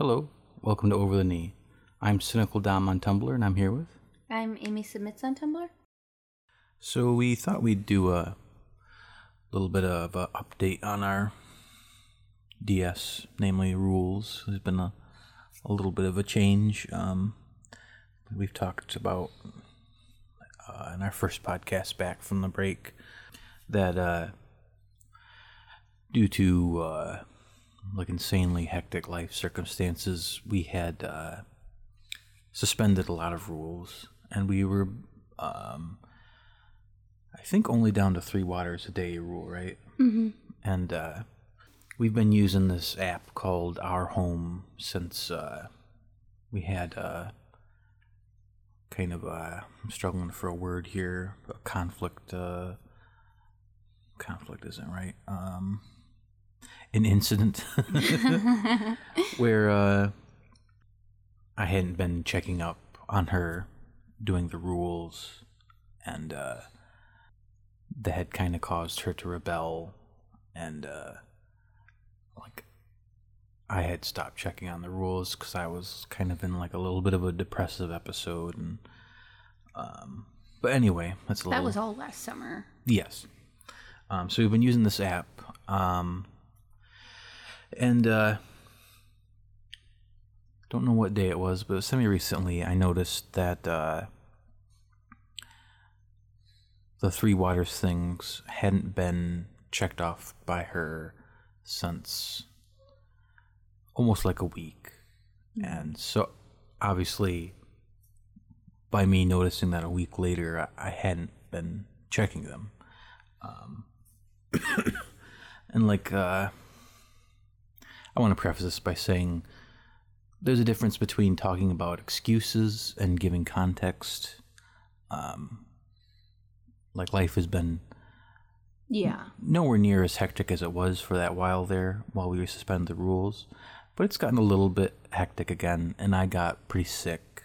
Hello, welcome to Over the Knee. I'm Cynical Dom on Tumblr, and I'm here with. I'm Amy Submits on Tumblr. So we thought we'd do a little bit of an update on our DS, namely rules. There's been a, a little bit of a change. Um, we've talked about uh, in our first podcast back from the break that uh, due to uh, like insanely hectic life circumstances, we had uh, suspended a lot of rules, and we were, um, I think, only down to three waters a day rule, right? Mm-hmm. And uh, we've been using this app called Our Home since uh, we had uh, kind of a, I'm struggling for a word here, a conflict. Uh, conflict isn't right. Um, an incident where uh, I hadn't been checking up on her doing the rules, and uh, that had kind of caused her to rebel, and uh, like I had stopped checking on the rules because I was kind of in like a little bit of a depressive episode, and um, but anyway, that's a That little was all last summer. Yes. Um, so we've been using this app, um, and uh, don't know what day it was, but semi recently I noticed that uh, the three waters things hadn't been checked off by her since almost like a week, and so obviously by me noticing that a week later I, hadn't been checking them. Um, and like uh, i want to preface this by saying there's a difference between talking about excuses and giving context. Um, like life has been Yeah. nowhere near as hectic as it was for that while there while we suspended the rules but it's gotten a little bit hectic again and i got pretty sick.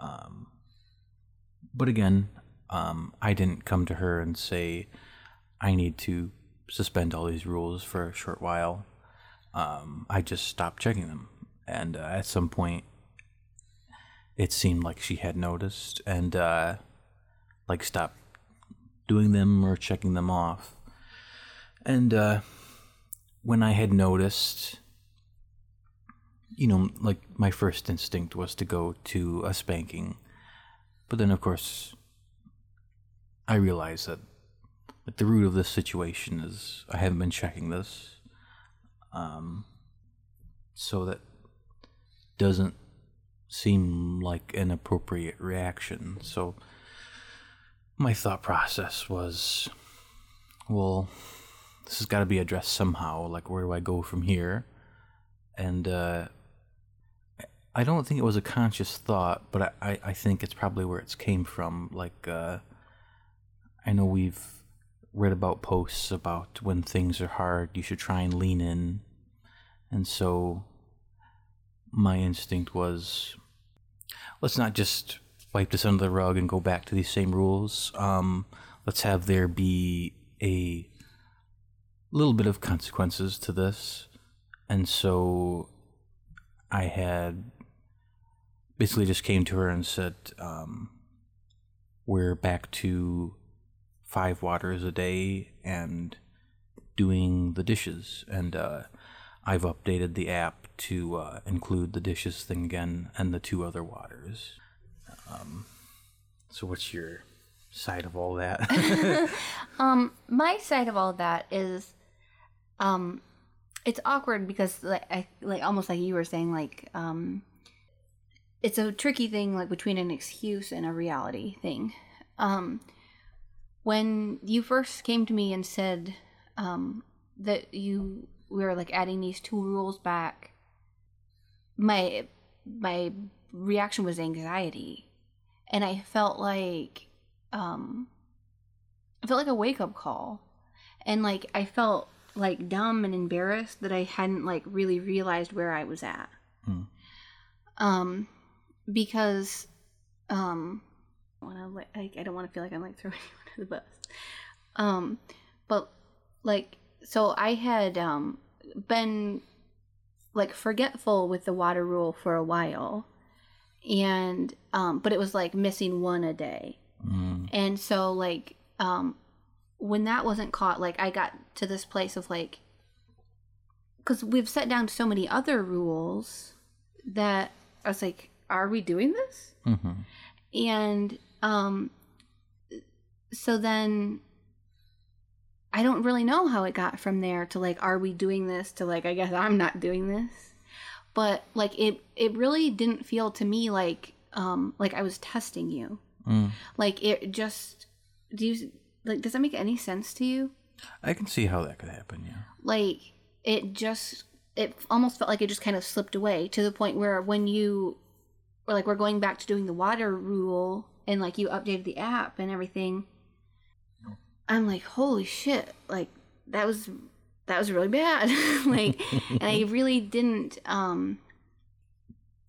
Um, but again um, i didn't come to her and say i need to suspend all these rules for a short while um, i just stopped checking them and uh, at some point it seemed like she had noticed and uh, like stopped doing them or checking them off and uh, when I had noticed, you know, like my first instinct was to go to a spanking. But then, of course, I realized that at the root of this situation is I haven't been checking this. Um, so that doesn't seem like an appropriate reaction. So my thought process was well, this has got to be addressed somehow. Like, where do I go from here? And uh, I don't think it was a conscious thought, but I, I, think it's probably where it's came from. Like, uh, I know we've read about posts about when things are hard, you should try and lean in. And so my instinct was let's not just wipe this under the rug and go back to these same rules. Um, let's have there be a little bit of consequences to this. And so I had basically just came to her and said, um, we're back to five waters a day and doing the dishes. And uh, I've updated the app to uh, include the dishes thing again and the two other waters. Um, so, what's your side of all that? Um, my side of all that is, um, it's awkward because like I like almost like you were saying like um, it's a tricky thing like between an excuse and a reality thing. Um, when you first came to me and said um that you were like adding these two rules back, my my reaction was anxiety, and I felt like um I felt like a wake up call. And like I felt like dumb and embarrassed that I hadn't like really realized where I was at. Hmm. Um because um when I like I, I don't want to feel like I'm like throwing you under the bus. Um but like so I had um been like forgetful with the water rule for a while and um but it was like missing one a day Mm. and so like um when that wasn't caught like i got to this place of like because we've set down so many other rules that i was like are we doing this hmm and um so then i don't really know how it got from there to like are we doing this to like i guess i'm not doing this but like it it really didn't feel to me like um like i was testing you Mm. like it just do you like does that make any sense to you I can see how that could happen. Yeah. like it just it almost felt like it just kind of slipped away to the point where when you or like we're going back to doing the water rule and like you updated the app and everything. I'm like holy shit like that was that was really bad. Like and i really didn't um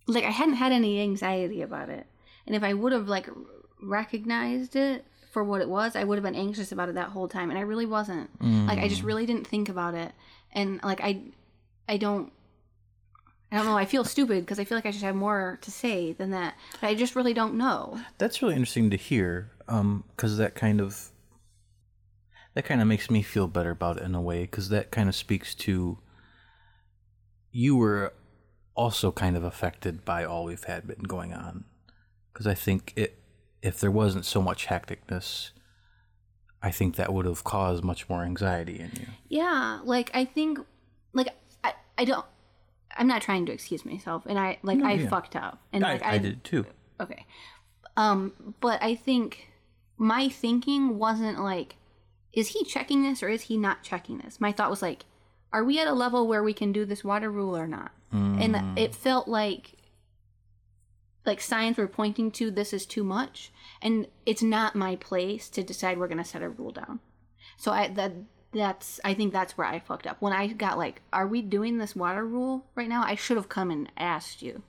like i hadn't had any anxiety about it. And if i would have like recognized it for what it was i would have been anxious about it that whole time and i really wasn't. Like i just really didn't think about it. And like i i don't i don't know i feel stupid because i feel like i should have more to say than that but i just really don't know That's really interesting to hear, um, because that kind of that kind of makes me feel better about it in a way, because that kind of speaks to you were also kind of affected by all we've had been going on, because I think it if there wasn't so much hecticness, I think that would have caused much more anxiety in you. yeah like i think like i i don't i'm not trying to excuse myself and i like No, i yeah. fucked up and like I, I did too. okay um but i think my thinking wasn't like is he checking this or is he not checking this my thought was like are we at a level where we can do this water rule or not Mm. and it felt like like signs were pointing to this is too much and it's not my place to decide we're going to set a rule down so i that that's i think that's where i fucked up. When i got like are we doing this water rule right now? I should have come and asked you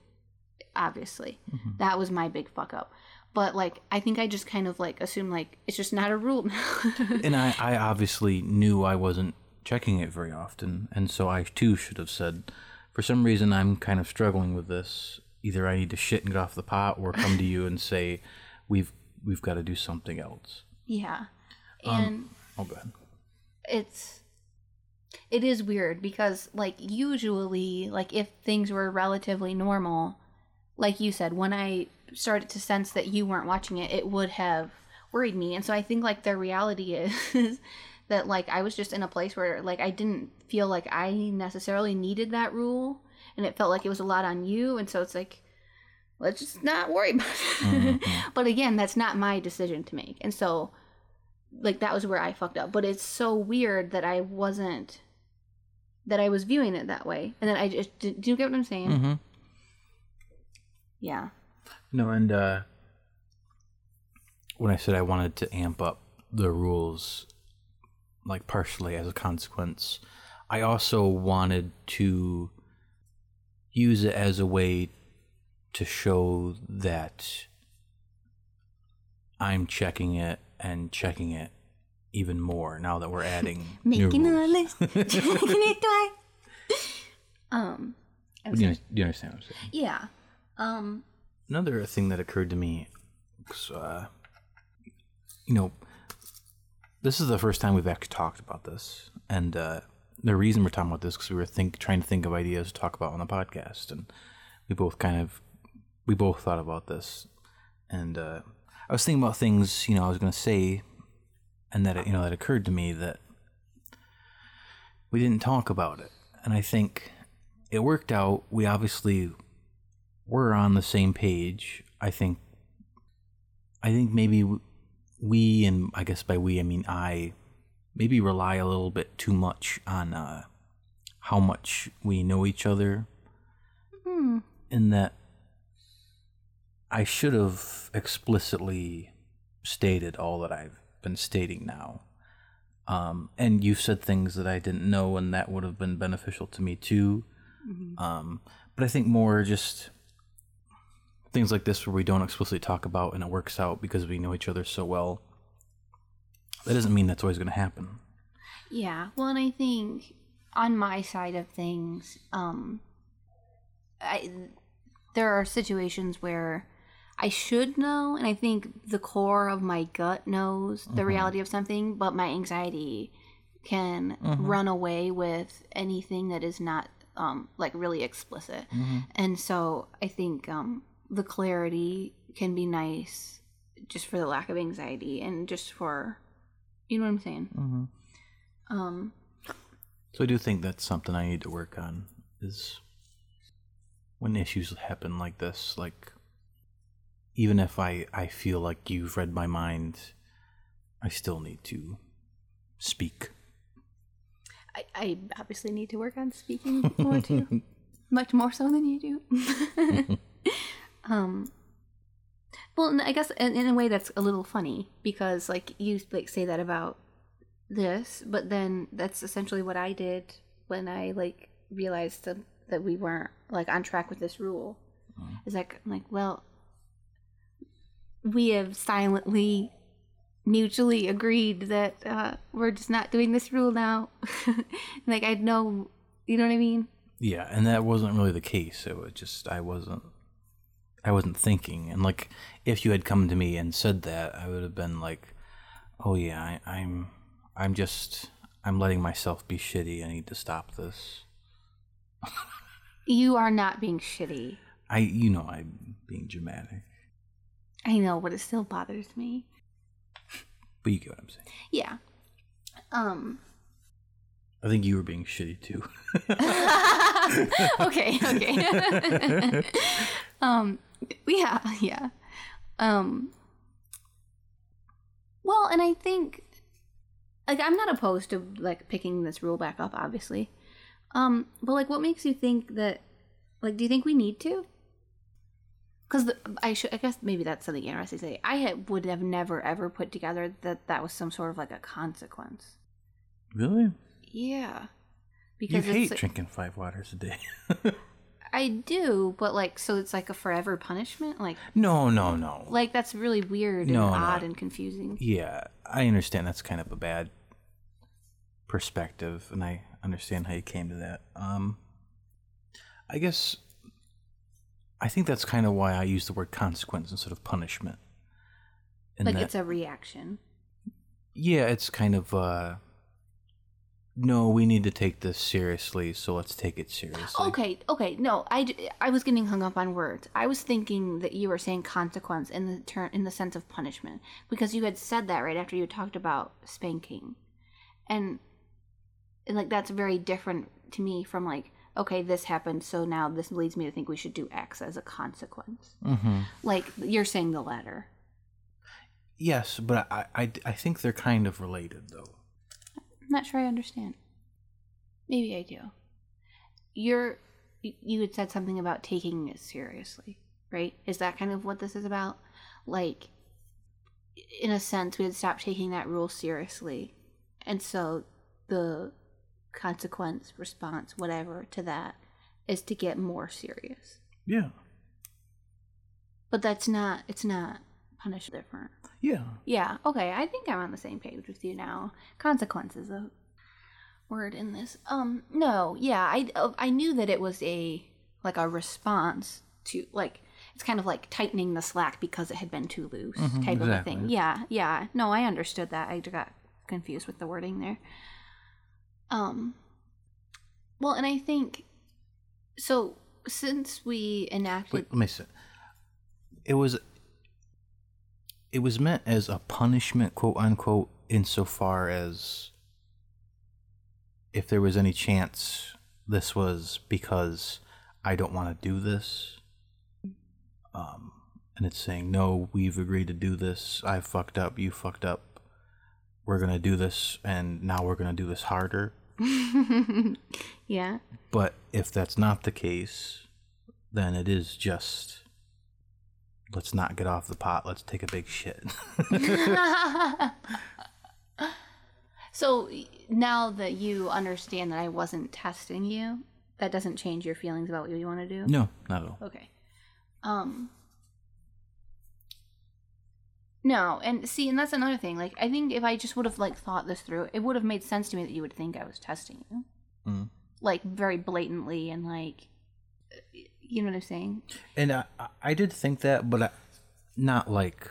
obviously. Mm-hmm. That was my big fuck up. But like i think i just kind of like assumed like it's just not a rule now. And I, I obviously knew I wasn't checking it very often, and so I too should have said, for some reason I'm kind of struggling with this. Either I need to shit and get off the pot, or come to you and say, we've we've got to do something else. yeah. Um, and Oh, good. It's it is weird because like usually like if things were relatively normal like you said when i started to sense that you weren't watching it it would have worried me. And so i think like the reality is that like i was just in a place where like i didn't feel like i necessarily needed that rule and it felt like it was a lot on you. And so it's like let's just not worry about it. Mm-hmm. But again that's not my decision to make. And so like that was where I fucked up. But it's so weird that I wasn't that I was viewing it that way, and then I just do you get what I'm saying? Mm-hmm. Yeah, No, and uh, when I said I wanted to amp up the rules, like partially as a consequence, I also wanted to use it as a way to show that I'm checking it and checking it even more now that we're adding new making a list, checking it twice. Um, Do you, do you understand what I'm saying? yeah. Um, Another thing that occurred to me, uh, you know, this is the first time we've actually talked about this, and uh, the reason we're talking about this because we were think trying to think of ideas to talk about on the podcast, and we both kind of we both thought about this, and uh, I was thinking about things you know I was going to say, and that it, you know that occurred to me that we didn't talk about it, and I think it worked out. We obviously we're on the same page. I think. I think maybe we, and I guess by we I mean I, maybe rely a little bit too much on uh, how much we know each other. hmm. In that, I should have explicitly stated all that I've been stating now. Um, and you've said things that I didn't know, and that would have been beneficial to me too. Um, but I think more just things like this where we don't explicitly talk about and it works out because we know each other so well. That doesn't mean that's always going to happen. Yeah. Well, and I think on my side of things, um, I there are situations where I should know, and I think the core of my gut knows the reality of something, but my anxiety can run away with anything that is not um, like really explicit. And so I think um, the clarity can be nice just for the lack of anxiety and just for, you know what I'm saying? Mm-hmm. Um, So I do think that's something I need to work on is when issues happen like this, like even if I, I feel like you've read my mind, I still need to speak. I, I obviously need to work on speaking more too, much more so than you do. um, well, I guess in, in a way that's a little funny because like you like say that about this, but then that's essentially what I did when I like realized that, that we weren't like on track with this rule. Is like I'm like, well, we have silently mutually agreed that uh, we're just not doing this rule now. like I know, you know what I mean? Yeah, and that wasn't really the case. It was just I wasn't I wasn't thinking. And like if you had come to me and said that, I would have been like, "Oh yeah, I, I'm I'm just I'm letting myself be shitty. I need to stop this." You are not being shitty. I you know I'm being dramatic, I know, but it still bothers me. but you get what I'm saying. Yeah. Um. I think you were being shitty too. okay. Okay. um. Yeah. Yeah. Um. Well, and I think, like, I'm not opposed to like picking this rule back up, obviously. Um. But like, what makes you think that? Like, do you think we need to? Because I should, I guess maybe that's something interesting to say. I had, would have never ever put together that that was some sort of like a consequence. really? Yeah. You Because hate it's, drinking five waters a day. I do, but like, so it's like a forever punishment. Like, no, no, no. like that's really weird and No, no. odd and confusing. Yeah, I understand that's kind of a bad perspective, and I understand how you came to that. Um, I guess I think that's kind of why I use the word consequence instead of punishment. In like that- it's a reaction. yeah, it's kind of uh, no, we need to take this seriously, so let's take it seriously. Okay, okay. No, I, I was getting hung up on words. I was thinking that you were saying consequence in the turn in the sense of punishment because you had said that right after you talked about spanking, and and like that's very different to me from like okay this happened so now this leads me to think we should do X as a consequence. Mm-hmm. Like you're saying the latter. Yes, but I, I I think they're kind of related though. I'm not sure I understand. Maybe I do. You're you- you had said something about taking it seriously, right? Is that kind of what this is about? Like in a sense we had stopped taking that rule seriously. And so the consequence, response, whatever to that is to get more serious. Yeah, But that's not it's not punish different. yeah. Yeah, okay. I think I'm on the same page with you now. Consequences a word in this. Um no, yeah, I I knew that it was a like a response to like it's kind of like tightening the slack because it had been too loose Mhm, type of a thing. Yeah, yeah. No, I understood that. I got confused with the wording there. Um well, and I think so since we enacted Wait, let me see. It was it was meant as a punishment, quote unquote, insofar as if there was any chance this was because I don't want to do this. Um, and it's saying, no, we've agreed to do this. I fucked up. You fucked up. We're gonna do this, and now we're gonna do this harder. yeah. But if that's not the case, then it is just let's not get off the pot. Let's take a big shit. so now that you understand that I wasn't testing you, that doesn't change your feelings about what you want to do. no, not at all. Okay. Um. No, and see, and that's another thing. Like, I think if I just would have like thought this through, it would have made sense to me that you would think I was testing you, Mm. like very blatantly and like, You know what I'm saying? And I, I did think that, but I, not like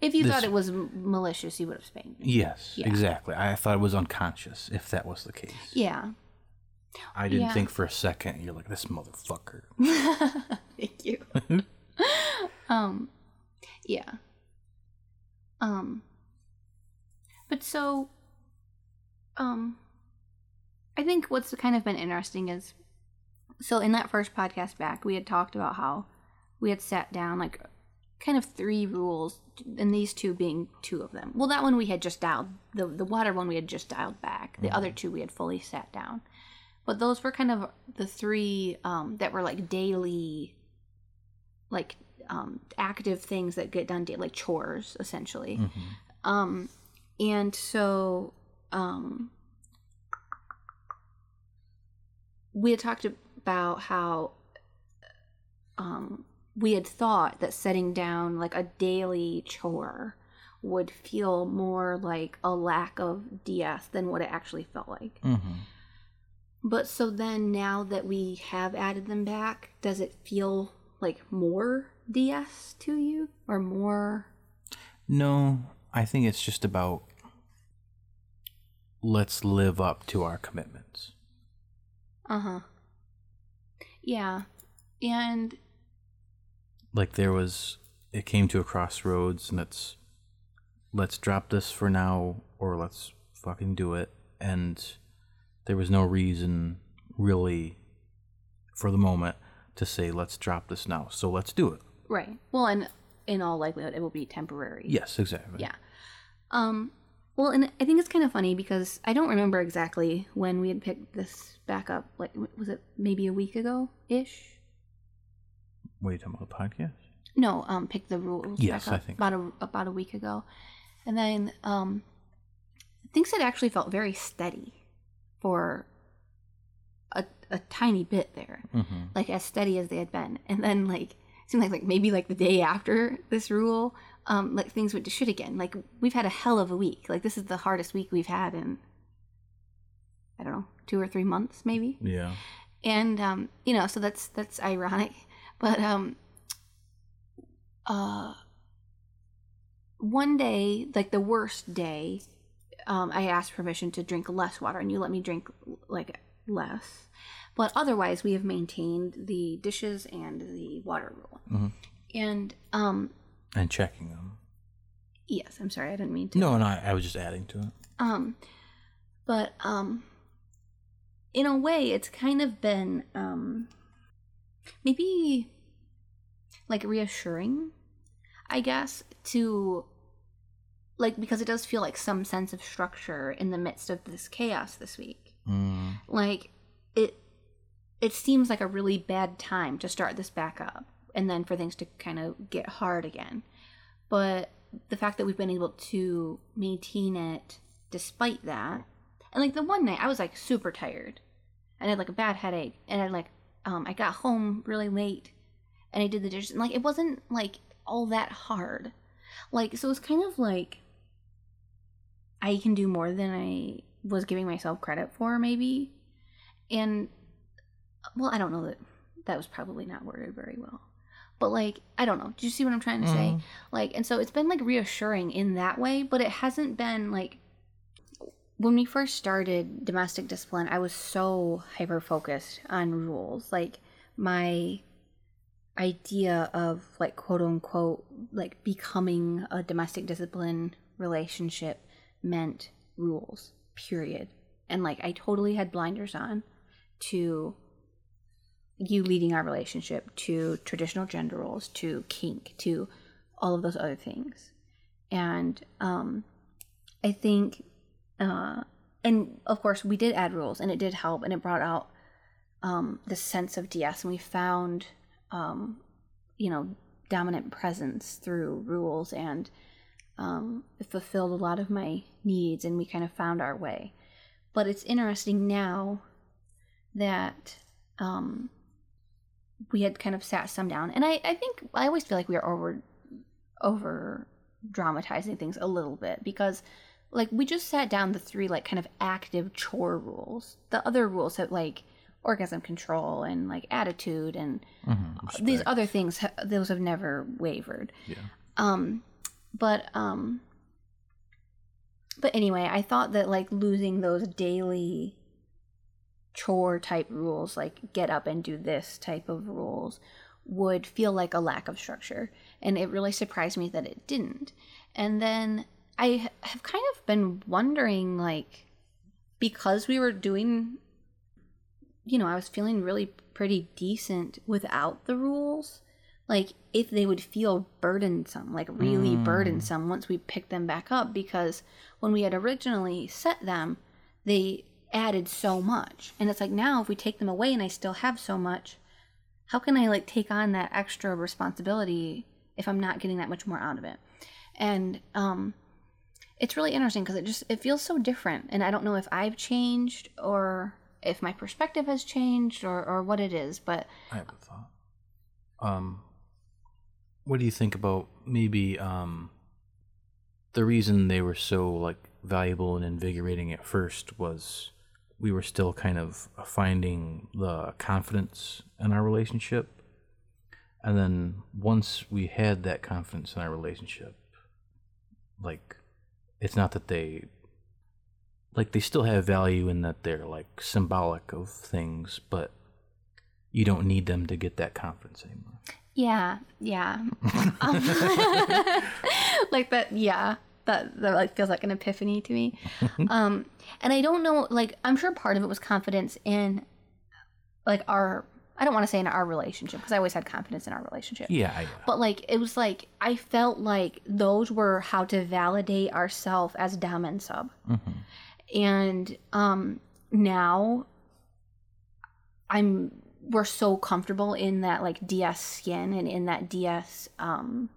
If you This- thought it was malicious, you would have spanked. me. yes, Yeah. exactly. I thought it was unconscious. If that was the case, Yeah. I didn't Yeah. think for a second. You're like this motherfucker. Thank you. um, yeah. Um, but so, um, I think what's kind of been interesting is, so in that first podcast back, we had talked about how we had sat down like kind of three rules, and these two being two of them. Well, that one we had just dialed the the water one we had just dialed back. The other two we had fully sat down. But those were kind of the three um, that were like daily, like um, active things that get done, daily, like chores essentially. Mhm. Um, and so um, we had talked about how um, we had thought that setting down like a daily chore would feel more like a lack of DS than what it actually felt like. Mm-hmm. But so then now that we have added them back, does it feel like more DS to you or more No, I think it's just about let's live up to our commitments. uh-huh. Yeah. And Like there was, it came to a crossroads, and it's let's drop this for now, or let's fucking do it. And there was no reason, really, for the moment, to say let's drop this now. So let's do it. Right. Well, and in all likelihood it will be temporary. Yes, exactly. Yeah. Um well, and I think it's kind of funny because I don't remember exactly when we had picked this back up. Like was it maybe a week ago ish? Wait, talking about? The podcast? No, um, picked the rules. Yes, back I think about a about a week ago, and then um, things had actually felt very steady for a a tiny bit there, Mm-hmm. like as steady as they had been, and then like seemed like like maybe like the day after this rule, um, like things went to shit again. Like we've had a hell of a week. Like this is the hardest week we've had in I don't know two or three months maybe Yeah. and um you know so that's that's ironic but um uh one day like the worst day um i asked permission to drink less water and you let me drink like less but otherwise we have maintained the dishes and the water rule Mhm. and um And checking them. yes i'm sorry i didn't mean to No, no, I, I was just adding to it. Um, but um, in a way, it's kind of been um, maybe like reassuring, I guess, to like because it does feel like some sense of structure in the midst of this chaos this week. Mm. Like it, it seems like a really bad time to start this back up, and then for things to kind of get hard again. But the fact that we've been able to maintain it despite that and like the one night i was like super tired and I had like a bad headache and i like um i got home really late and i did the dishes and like it wasn't like all that hard like so it's kind of like i can do more than i was giving myself credit for maybe and well i don't know that that was probably not worded very well but like i don't know. Do you see what i'm trying to say? Mhm. like and so it's been like reassuring in that way but it hasn't been like when we first started domestic discipline i was so hyper focused on rules. Like my idea of like quote unquote like becoming a domestic discipline relationship meant rules period. And like i totally had blinders on to you leading our relationship to traditional gender roles to kink to all of those other things. And um i think uh and of course we did add rules and it did help and it brought out um the sense of ds and we found um you know dominant presence through rules and um it fulfilled a lot of my needs and we kind of found our way. But it's interesting now that um we had kind of sat some down and i i think i always feel like we are over over dramatizing things a little bit because like we just sat down the three like kind of active chore rules the other rules have like orgasm control and like attitude and Mm-hmm. these other things those have never wavered Yeah. um but um but anyway i thought that like losing those daily chore type rules like get up and do this type of rules would feel like a lack of structure and it really surprised me that it didn't and then i have kind of been wondering like because we were doing you know i was feeling really pretty decent without the rules like if they would feel burdensome like really Mm. burdensome once we picked them back up because when we had originally set them they added so much. And it's like now if we take them away and i still have so much how can i like take on that extra responsibility if i'm not getting that much more out of it? And um it's really interesting because it just it feels so different. And i don't know if i've changed or if my perspective has changed or or what it is but I have a thought. Um, what do you think about maybe um, the reason they were so like valuable and invigorating at first was we were still kind of finding the confidence in our relationship, and then once we had that confidence in our relationship, like it's not that they like they still have value in that they're like symbolic of things, but you don't need them to get that confidence anymore. Yeah, yeah. Um, like that, yeah. That that like feels like an epiphany to me. Um, and I don't know, like I'm sure part of it was confidence in, like our. I don't want to say in our relationship because I always had confidence in our relationship. Yeah, I, But like it was like I felt like those were how to validate ourselves as dom and sub. mhm. and um now i'm we're so comfortable in that like ds skin and in that ds um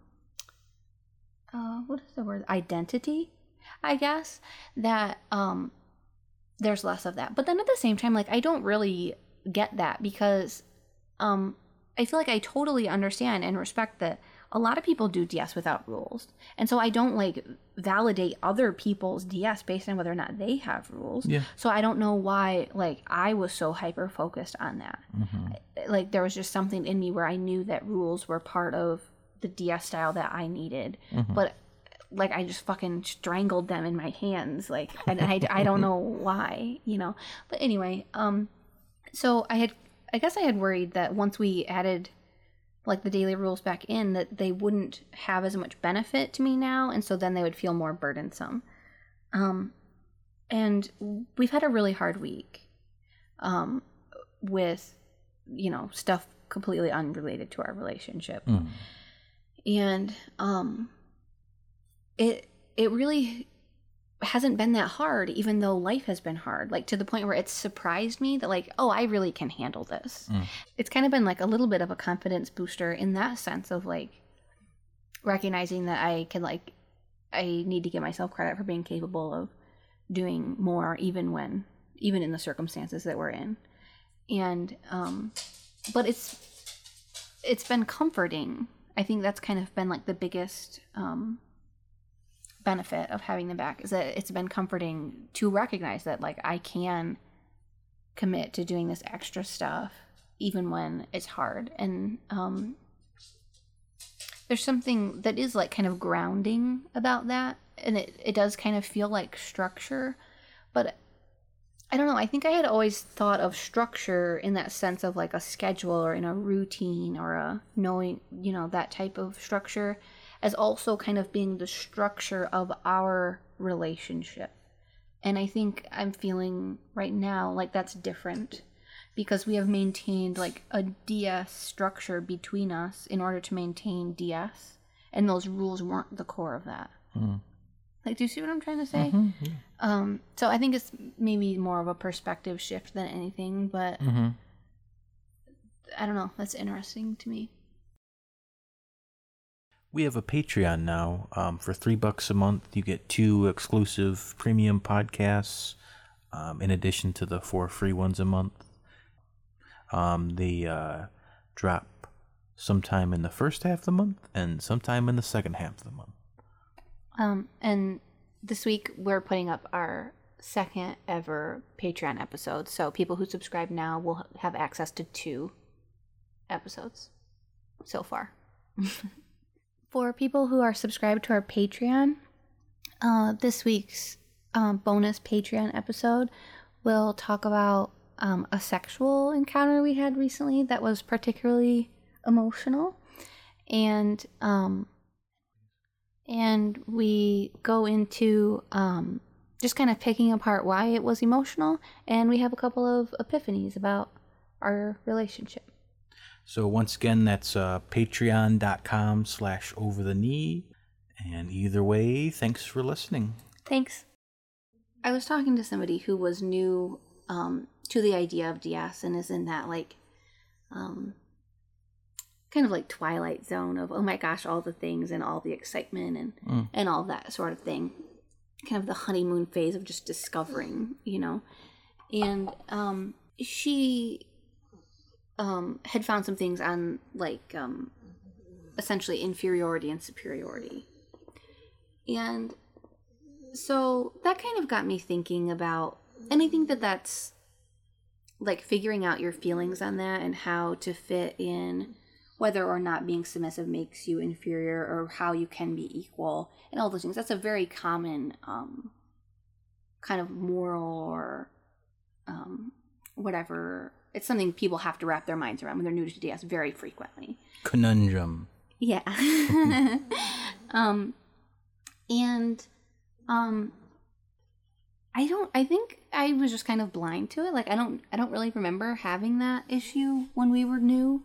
uh what is the word? Identity i guess that um there's less of that. But then at the same time like i don't really get that because um i feel like i totally understand and respect that a lot of people do ds without rules. And so i don't like validate other people's ds based on whether or not they have rules. Yeah. so i don't know why like i was so hyper focused on that. Mhm. like there was just something in me where i knew that rules were part of the ds style that i needed Mhm. but like i just fucking strangled them in my hands like and i, I don't know why you know but anyway um so i had i guess i had worried that once we added like the daily rules back in that they wouldn't have as much benefit to me now and so then they would feel more burdensome um and we've had a really hard week um with you know stuff completely unrelated to our relationship Mhm. And um it it really hasn't been that hard even though life has been hard like to the point where it's surprised me that like oh i really can handle this Mm. it's kind of been like a little bit of a confidence booster in that sense of like recognizing that i can like i need to give myself credit for being capable of doing more even when even in the circumstances that we're in and um but it's it's been comforting i think that's kind of been like the biggest um benefit of having them back is that it's been comforting to recognize that like i can commit to doing this extra stuff even when it's hard. And um there's something that is like kind of grounding about that and it, it does kind of feel like structure but i don't know i think i had always thought of structure in that sense of like a schedule or in a routine or a knowing you know that type of structure as also kind of being the structure of our relationship and i think i'm feeling right now like that's different because we have maintained like a DS structure between us in order to maintain DS, and those rules weren't the core of that. Mhm. Like, do you see what I'm trying to say? Mhm. Yeah. Um, so I think it's maybe more of a perspective shift than anything, but Mhm. I don't know. That's interesting to me. We have a Patreon now. Um, for three bucks a month, you get two exclusive premium podcasts, um, in addition to the four free ones a month. Um, they uh, drop sometime in the first half of the month and sometime in the second half of the month. Um, and this week we're putting up our second ever Patreon episode. So people who subscribe now will have access to two episodes so far. For people who are subscribed to our Patreon, uh, this week's um, bonus Patreon episode will talk about um, a sexual encounter we had recently that was particularly emotional, and um, and we go into um, just kind of picking apart why it was emotional, and we have a couple of epiphanies about our relationship. So once again, that's uh, patreon.com slash over the knee. And either way, thanks for listening. Thanks. I was talking to somebody who was new um, to the idea of DS and is in that like um, kind of like twilight zone of oh my gosh, all the things and all the excitement and Mm. and all that sort of thing. Kind of the honeymoon phase of just discovering, you know. And um, she um, had found some things on like um, essentially inferiority and superiority. And so that kind of got me thinking about, and I think that that's like figuring out your feelings on that and how to fit in whether or not being submissive makes you inferior or how you can be equal and all those things. That's a very common um, kind of moral or um, whatever. It's something people have to wrap their minds around when they're new to DS very frequently. Conundrum. Yeah. um and um I don't I think I was just kind of blind to it. Like I don't I don't really remember having that issue when we were new.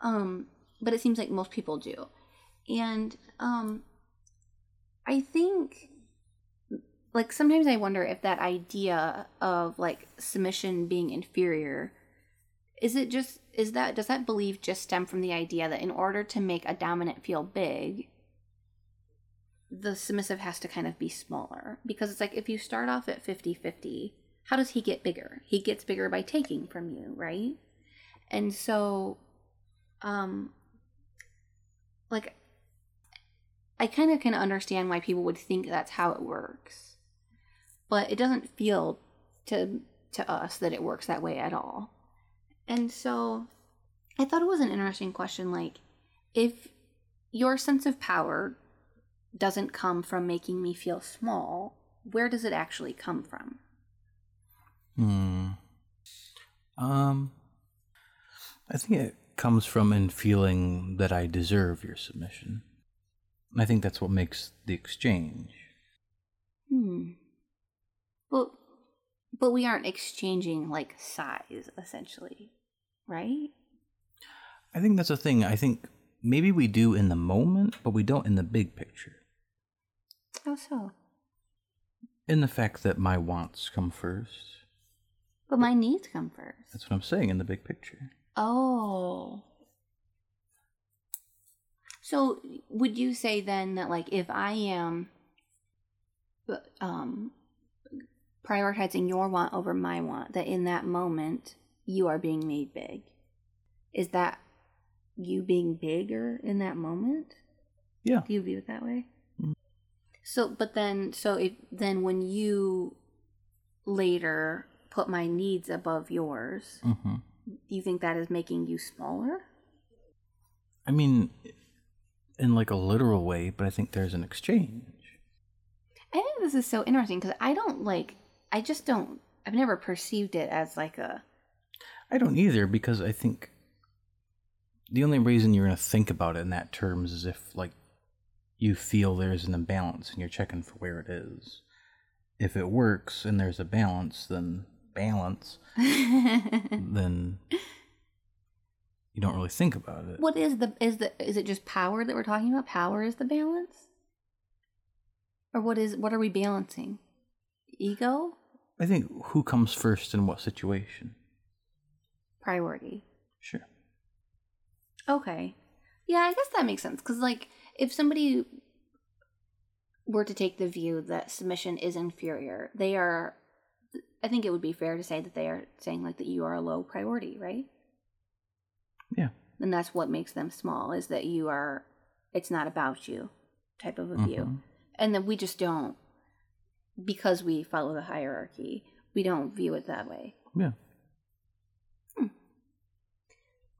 Um but it seems like most people do. And um I think like sometimes I wonder if that idea of like submission being inferior is it just is that does that belief just stem from the idea that in order to make a dominant feel big the submissive has to kind of be smaller? Because it's like if you start off at 50-50 how does he get bigger? He gets bigger by taking from you right? And so um like i kind of can understand why people would think that's how it works but it doesn't feel to to us that it works that way at all and so I thought it was an interesting question like if your sense of power doesn't come from making me feel small, where does it actually come from? Hmm. Um, I think it comes from in feeling that I deserve your submission. I think that's what makes the exchange. Hmm. But but we aren't exchanging like size essentially, right? I think that's a thing. I think maybe we do in the moment, but we don't in the big picture. How so? In the fact that my wants come first. But my needs come first. That's what I'm saying in the big picture. Oh. So would you say then that like if I am um prioritizing your want over my want that in that moment you are being made big? Is that you being bigger in that moment? Yeah. Do you view it that way? Mm. So but then so if then when you later put my needs above yours, Mm-hmm. You think that is making you smaller? I mean, in like a literal way, but I think there's an exchange. I think this is so interesting because I don't like, I just don't, I've never perceived it as like a, I don't either because I think the only reason you're going to think about it in that terms is if like you feel there's an imbalance and you're checking for where it is. If it works and there's a balance, then balance, then you don't really think about it. what is the, is the, is it just power that we're talking about? Power is the balance? Or what is, what are we balancing? Ego? I think who comes first in what situation? Priority. Sure. Okay. Yeah, I guess that makes sense. Because, like, if somebody were to take the view that submission is inferior, they are, I think it would be fair to say that they are saying, like, that you are a low priority, right? Yeah. And that's what makes them small, is that you are, it's not about you type of a view. Mhm. And that we just don't, because we follow the hierarchy, we don't view it that way. Yeah.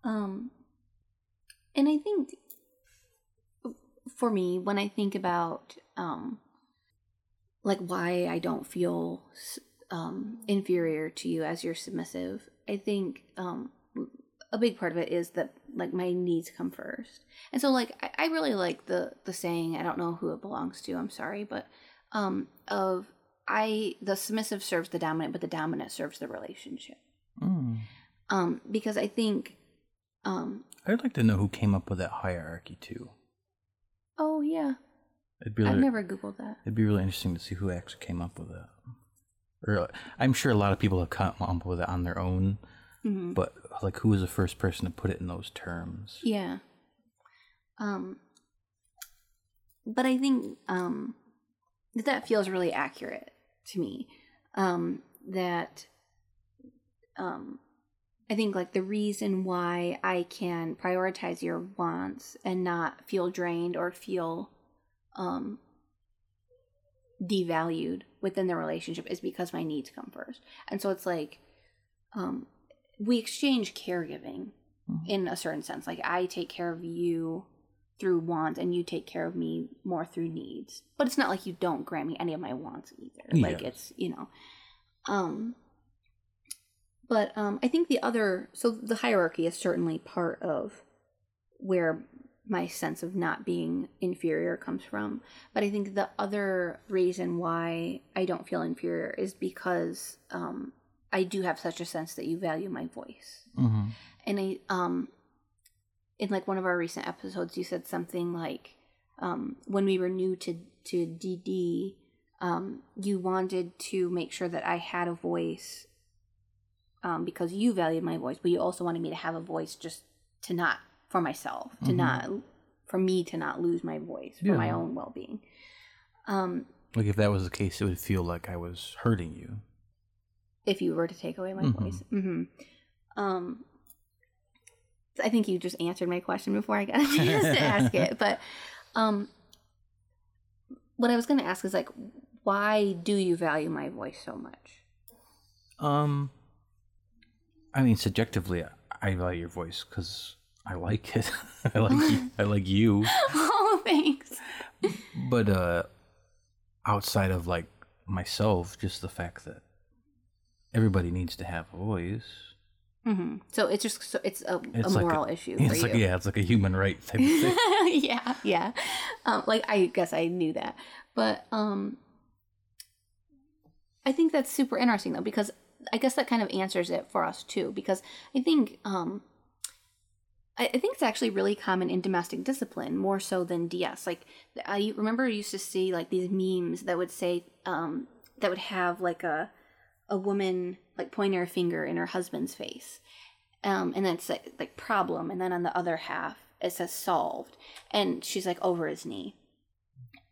Um, and I think for me, when I think about um, like why I don't feel um, inferior to you as you're submissive, I think um, a big part of it is that like my needs come first, and so like I, I really like the the saying. I don't know who it belongs to. I'm sorry, but um, of I the submissive serves the dominant, but the dominant serves the relationship. Mm. Um, because I think um, I'd like to know who came up with that hierarchy too. Oh yeah, It'd be I've really, never googled that. it'd be really interesting to see who actually came up with it. Or I'm sure a lot of people have come up with it on their own, hmm but like who was the first person to put it in those terms? Yeah. Um, but I think um, that that feels really accurate to me. Um, that um, I think like the reason why I can prioritize your wants and not feel drained or feel um, devalued within the relationship is because my needs come first. And so it's like um, we exchange caregiving Mhm. in a certain sense. Like I take care of you through wants and you take care of me more through needs. But it's not like you don't grant me any of my wants either. Like it's, you know. Um but um I think the other so the hierarchy is certainly part of where my sense of not being inferior comes from. But I think the other reason why I don't feel inferior is because um I do have such a sense that you value my voice Mm-hmm. and I um in like one of our recent episodes you said something like um when we were new to to DD um you wanted to make sure that I had a voice um because you valued my voice but you also wanted me to have a voice just to not for myself to Mhm. not for me to not lose my voice for my own well-being um Like if that was the case, it would feel like I was hurting you. if you were to take away my Mhm. voice. hmm Um, I think you just answered my question before I got a chance to ask it. But um, what I was going to ask is like, why do you value my voice so much? Um, I mean, subjectively, I value your voice because I like it. I like you. I like you. oh, thanks. But uh, outside of like myself, just the fact that everybody needs to have a voice. hmm So it's just so it's a, It's a like moral issue for It's you. like yeah, it's like a human right type of thing. yeah, yeah. Um, like I guess I knew that, but um, I think that's super interesting though because I guess that kind of answers it for us too because I think um, I, I think it's actually really common in domestic discipline more so than DS. Like I remember I used to see like these memes that would say um, that would have like a a woman like pointing her finger in her husband's face um, and then it's like, like problem, and then on the other half it says solved, and she's like over his knee,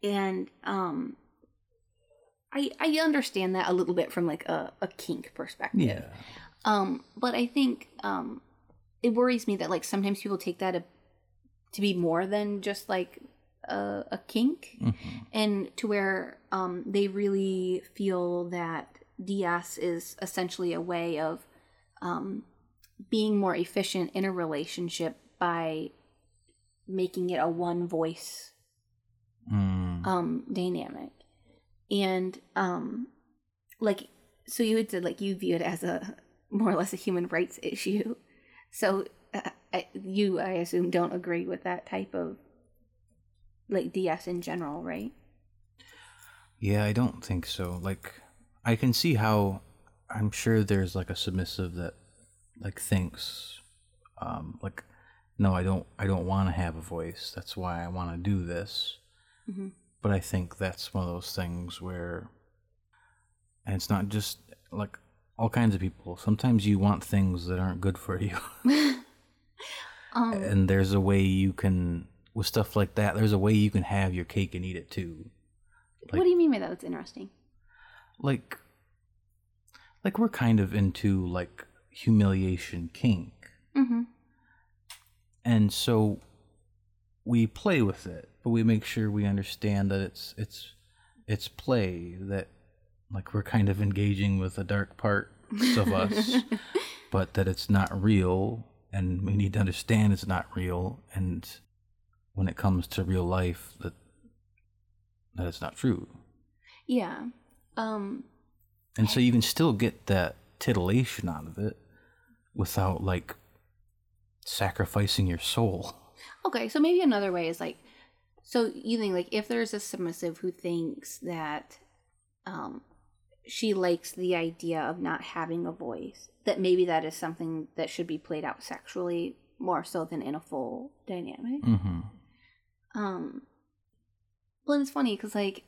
and um, I I understand that a little bit from like a, a kink perspective, yeah. um, but I think um, it worries me that like sometimes people take that a, to be more than just like a, a kink, Mhm. and to where um, they really feel that DS is essentially a way of um, being more efficient in a relationship by making it a one voice Mm. um, dynamic, and um, like so you would say, like you view it as a more or less a human rights issue. So uh, I, you, I assume, don't agree with that type of like DS in general, right? Yeah, I don't think so. Like, I can see how I'm sure there's like a submissive that like thinks, um, like, no, I don't, I don't want to have a voice. That's why I want to do this. Mhm. But I think that's one of those things where, and it's not just like all kinds of people. Sometimes you want things that aren't good for you, Um, and there's a way you can with stuff like that. There's a way you can have your cake and eat it too. what do you mean by that? That's interesting. like like we're kind of into like humiliation kink Mm-hmm. and so we play with it but we make sure we understand that it's it's it's play that like we're kind of engaging with the dark parts of us, but that it's not real, and we need to understand it's not real, and when it comes to real life, that that it's not true. Yeah. Um And so you can still get that titillation out of it without like sacrificing your soul. okay, so maybe another way is like so you think like if there's a submissive who thinks that um she likes the idea of not having a voice, that maybe that is something that should be played out sexually more so than in a full dynamic. Mm-hmm. Um, well, it's funny because like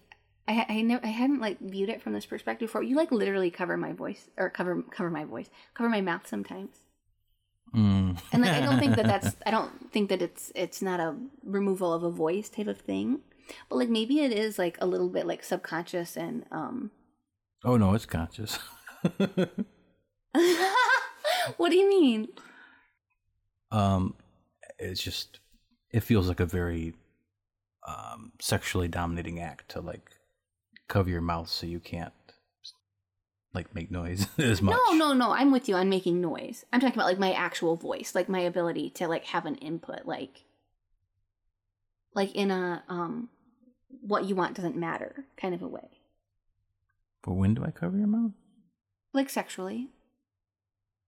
I I never I hadn't like viewed it from this perspective before. You like literally cover my voice or cover cover my voice, cover my mouth sometimes, Mm. and like I don't think that that's I don't think that it's it's not a removal of a voice type of thing, but like maybe it is like a little bit like subconscious and um. Oh no, it's conscious. what do you mean? um, it's just it feels like a very um, sexually dominating act to like cover your mouth so you can't like make noise as much. No, no, no. I'm with you on making noise. I'm talking about like my actual voice, like my ability to like have an input, like like in a um what you want doesn't matter kind of a way. But when do I cover your mouth? Like sexually.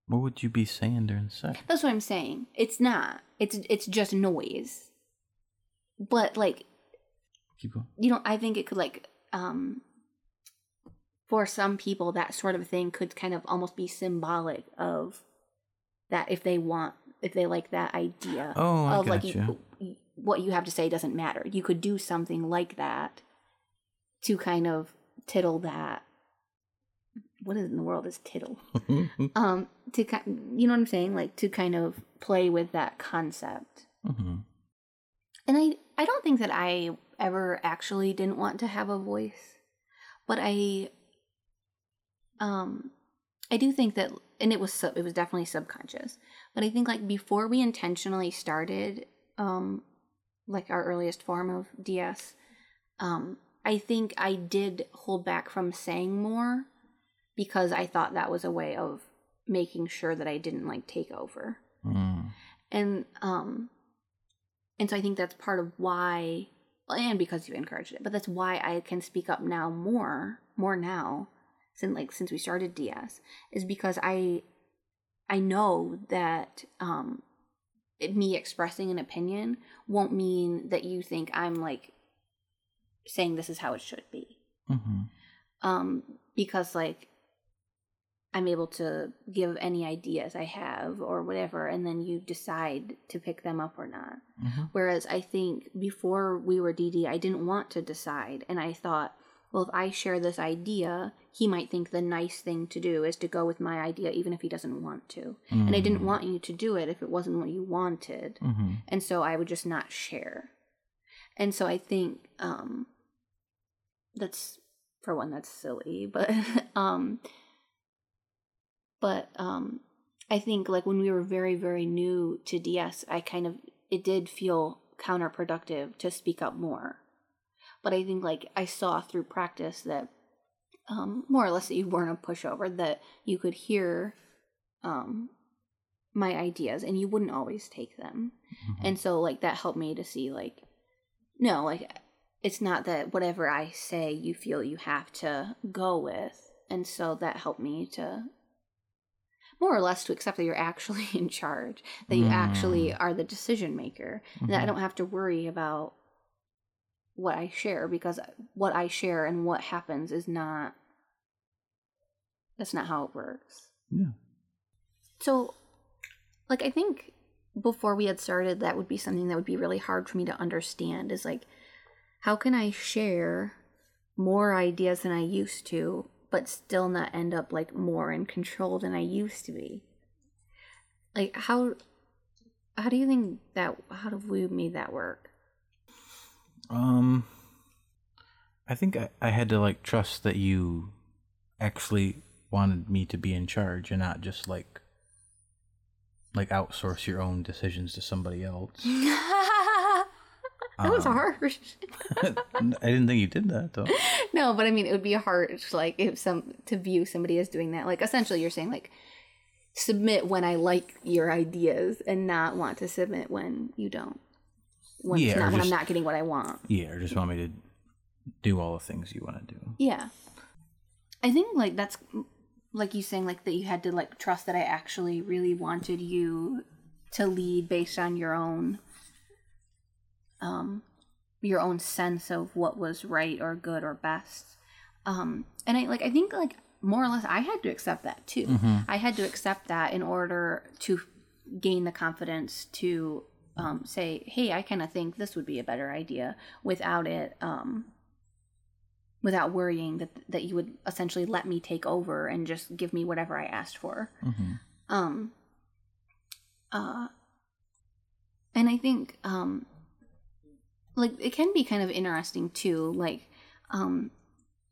What would you be saying during sex? That's what I'm saying. It's not. It's it's just noise. But like Keep going. you know, I think it could like um for some people that sort of thing could kind of almost be symbolic of that if they want if they like that idea Oh, I of like gotcha. you, what you have to say doesn't matter. You could do something like that to kind of tittle that what in the world is tittle? Um to you know what I'm saying? Like to kind of play with that concept. hmm And I I don't think that I ever actually didn't want to have a voice. But I um I do think that and it was sub, it was definitely subconscious. But I think like before we intentionally started um like our earliest form of DS um I think I did hold back from saying more because I thought that was a way of making sure that I didn't like take over Mm. and um and so i think that's part of why and because you encouraged it but that's why i can speak up now more more now since like since we started ds is because i i know that um it, me expressing an opinion won't mean that you think i'm like saying this is how it should be. Hmm um because like i'm able to give any ideas i have or whatever and then you decide to pick them up or not. Hmm whereas i think before we were dd i didn't want to decide and i thought well if i share this idea he might think the nice thing to do is to go with my idea even if he doesn't want to. And i didn't want you to do it if it wasn't what you wanted. Hmm and so I would just not share. And so I think um that's for one that's silly, but um but um I think like when we were very very new to DS, I kind of it did feel counterproductive to speak up more. But I think like I saw through practice that um more or less that you weren't a pushover that you could hear um my ideas and you wouldn't always take them and so like that helped me to see like no like it's not that whatever i say you feel you have to go with. And so that helped me to more or less to accept that you're actually in charge that you actually mm. are the decision maker and that i mm-hmm. don't have to worry about what i share because what i share and what happens is not that's not how it works. Yeah. so, like, I think before we had started, that would be something that would be really hard for me to understand is like, how can I share more ideas than I used to, but still not end up like more in control than I used to be? Like, how. How do you think that? How have we made that work? Um, I think I, I had to like trust that you actually wanted me to be in charge and not just like like outsource your own decisions to somebody else. That was Um, harsh. I didn't think you did that though. no, but I mean, it would be harsh, like if some to view somebody as doing that. Like essentially, you're saying like submit when I like your ideas and not want to submit when you don't. When Yeah, not when I'm not getting what I want. Yeah, or just want me to do all the things you want to do. Yeah. I think like that's like you saying like that you had to like trust that I actually really wanted you to lead based on your own um your own sense of what was right or good or best. Um and I like I think like more or less I had to accept that too. I had to accept that in order to gain the confidence to um, say, "Hey, I kind of think this would be a better idea," without it um, without worrying that that you would essentially let me take over and just give me whatever I asked for. Mm-hmm. Um uh and I think um like it can be kind of interesting too like um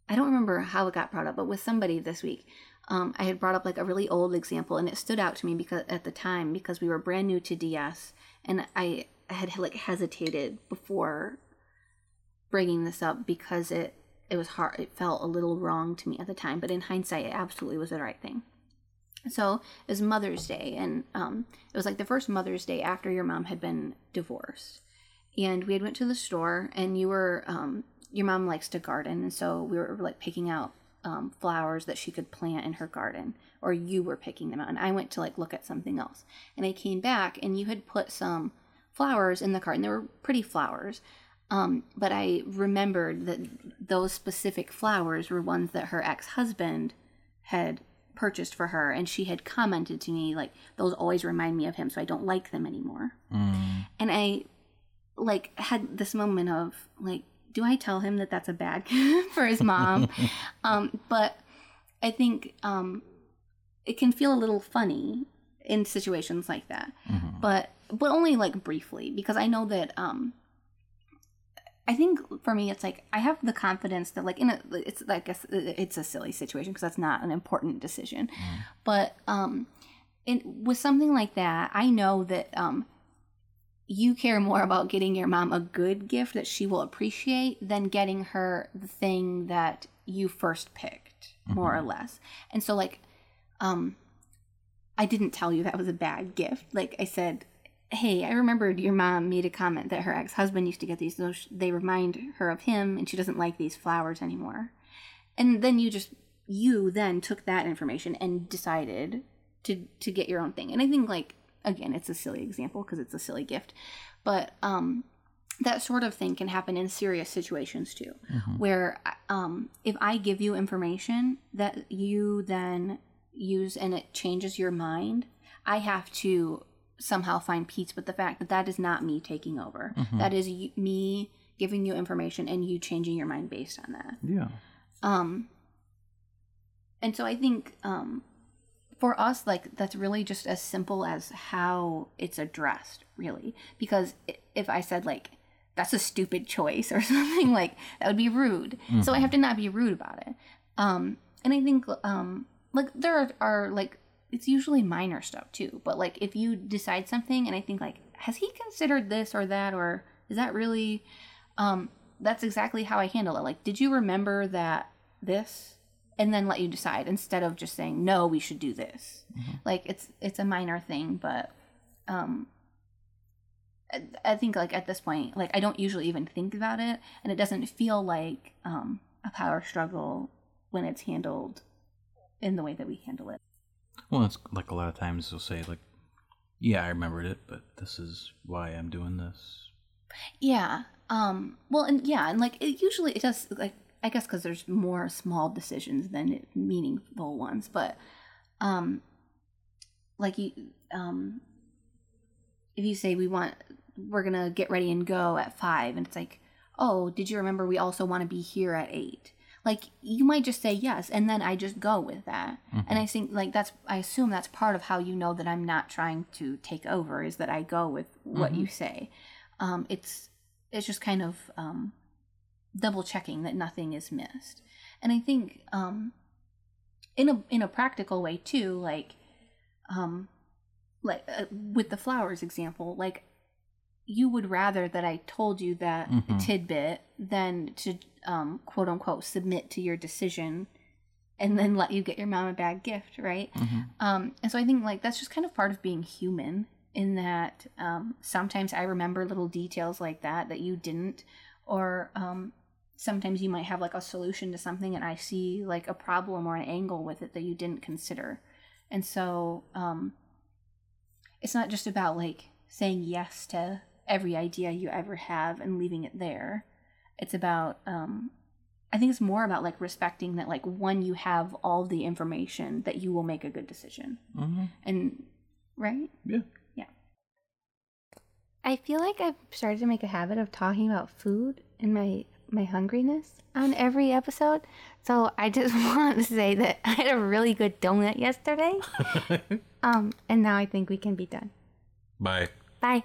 I don't remember how it got brought up but with somebody this week um I had brought up like a really old example and it stood out to me because at the time because we were brand new to DS and I had like hesitated before bringing this up because it it was hard it felt a little wrong to me at the time but in hindsight it absolutely was the right thing. So it was mother's day and um, it was like the first mother's day after your mom had been divorced and we had went to the store and you were um, your mom likes to garden and so we were like picking out um, flowers that she could plant in her garden or you were picking them out and i went to like look at something else and i came back and you had put some flowers in the cart and they were pretty flowers um, but I remembered that those specific flowers were ones that her ex husband had purchased for her, and she had commented to me like those always remind me of him, so I don't like them anymore. Mm. And I like had this moment of like, do I tell him that that's a bad for his mom? um, but I think um, it can feel a little funny in situations like that Mhm. but but only like briefly because I know that um I think for me it's like I have the confidence that like in a it's I guess it's a silly situation because that's not an important decision. But um in with something like that, I know that um you care more about getting your mom a good gift that she will appreciate than getting her the thing that you first picked, more or less. And so like um I didn't tell you that was a bad gift. Like I said, hey, I remembered your mom made a comment that her ex husband used to get these. Those they remind her of him, and she doesn't like these flowers anymore. And then you just you then took that information and decided to to get your own thing. And I think like again, it's a silly example because it's a silly gift, but um, that sort of thing can happen in serious situations too, where um, if I give you information that you then use and it changes your mind, I have to somehow find peace with the fact that that is not me taking over. That is y- me giving you information and you changing your mind based on that. Yeah. Um, and so I think um, for us, like that's really just as simple as how it's addressed, really. Because if I said like that's a stupid choice or something like that would be rude. So I have to not be rude about it. Um, and I think um, like there are, are like it's usually minor stuff too. But like if you decide something and I think like has he considered this or that or is that really um that's exactly how I handle it. Like, did you remember that this? And then let you decide instead of just saying no, we should do this. Like it's it's a minor thing, but um, I, I think like at this point, like I don't usually even think about it, and it doesn't feel like um a power struggle when it's handled in the way that we handle it. Well, it's like a lot of times they'll say like, "Yeah, I remembered it, but this is why I'm doing this." Yeah. Um. Well, and yeah, and like it usually it does like I guess because there's more small decisions than meaningful ones, but um, like you um, if you say we want we're gonna get ready and go at five, and it's like, oh, did you remember we also want to be here at eight? Like you might just say yes, and then I just go with that. And I think like that's I assume that's part of how you know that I'm not trying to take over is that I go with what you say. Um, it's it's just kind of um, double checking that nothing is missed. And I think um, in a in a practical way too, like um, like uh, with the flowers example, like you would rather that I told you that Mhm. tidbit than to um, quote unquote submit to your decision and then let you get your mom a bad gift, right? Mhm. Um, and so I think like that's just kind of part of being human in that um, sometimes I remember little details like that that you didn't, or um, sometimes you might have like a solution to something and I see like a problem or an angle with it that you didn't consider. And so um, it's not just about like saying yes to every idea you ever have and leaving it there. It's about um, I think it's more about like respecting that like when you have all the information that you will make a good decision. Mhm. And right? Yeah. Yeah. I feel like I've started to make a habit of talking about food in my my hungriness on every episode. So I just want to say that I had a really good donut yesterday. um and now I think we can be done. Bye. Bye.